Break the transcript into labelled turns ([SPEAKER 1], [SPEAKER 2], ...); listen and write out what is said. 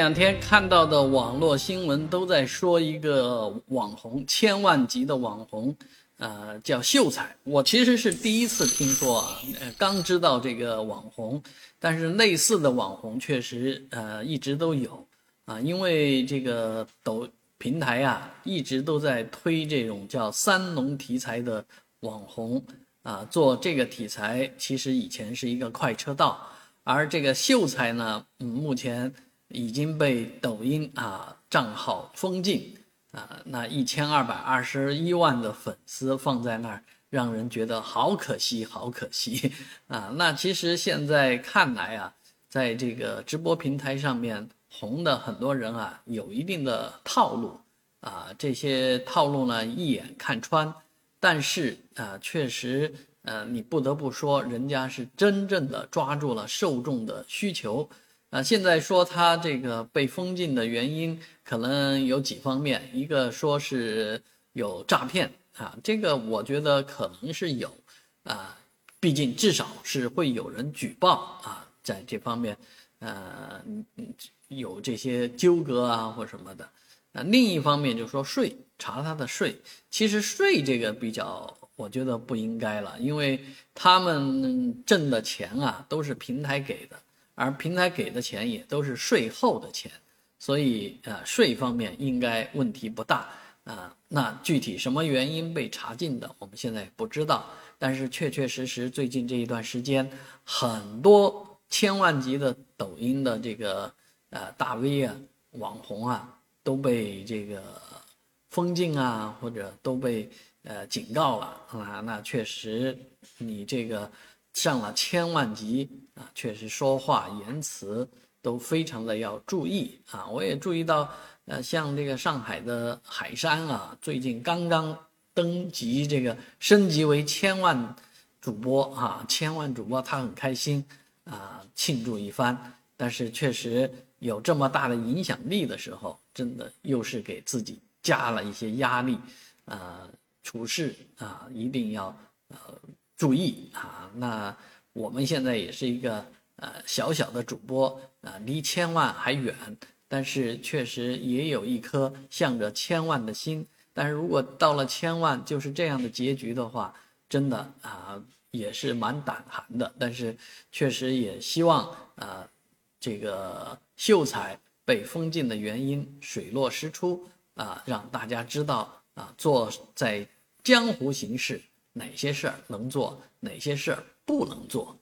[SPEAKER 1] 两天看到的网络新闻都在说一个网红，千万级的网红，呃，叫秀才。我其实是第一次听说啊，呃，刚知道这个网红，但是类似的网红确实呃一直都有啊，因为这个抖平台啊一直都在推这种叫三农题材的网红啊，做这个题材其实以前是一个快车道，而这个秀才呢，嗯，目前。已经被抖音啊账号封禁啊，那一千二百二十一万的粉丝放在那儿，让人觉得好可惜，好可惜 啊。那其实现在看来啊，在这个直播平台上面红的很多人啊，有一定的套路啊，这些套路呢一眼看穿，但是啊，确实呃，你不得不说，人家是真正的抓住了受众的需求。啊，现在说他这个被封禁的原因可能有几方面，一个说是有诈骗啊，这个我觉得可能是有啊，毕竟至少是会有人举报啊，在这方面，呃，有这些纠葛啊或什么的。那，另一方面就说税，查他的税，其实税这个比较，我觉得不应该了，因为他们挣的钱啊都是平台给的。而平台给的钱也都是税后的钱，所以呃税方面应该问题不大啊。那具体什么原因被查禁的，我们现在也不知道。但是确确实实最近这一段时间，很多千万级的抖音的这个呃大 V 啊、网红啊都被这个封禁啊，或者都被呃警告了啊。那确实你这个。上了千万级啊，确实说话言辞都非常的要注意啊。我也注意到，呃，像这个上海的海山啊，最近刚刚登级这个升级为千万主播啊，千万主播他很开心啊，庆祝一番。但是确实有这么大的影响力的时候，真的又是给自己加了一些压力啊，处事啊一定要呃。注意啊，那我们现在也是一个呃小小的主播啊，离千万还远，但是确实也有一颗向着千万的心。但是如果到了千万就是这样的结局的话，真的啊也是蛮胆寒的。但是确实也希望啊这个秀才被封禁的原因水落石出啊，让大家知道啊，做在江湖行事。哪些事儿能做，哪些事儿不能做？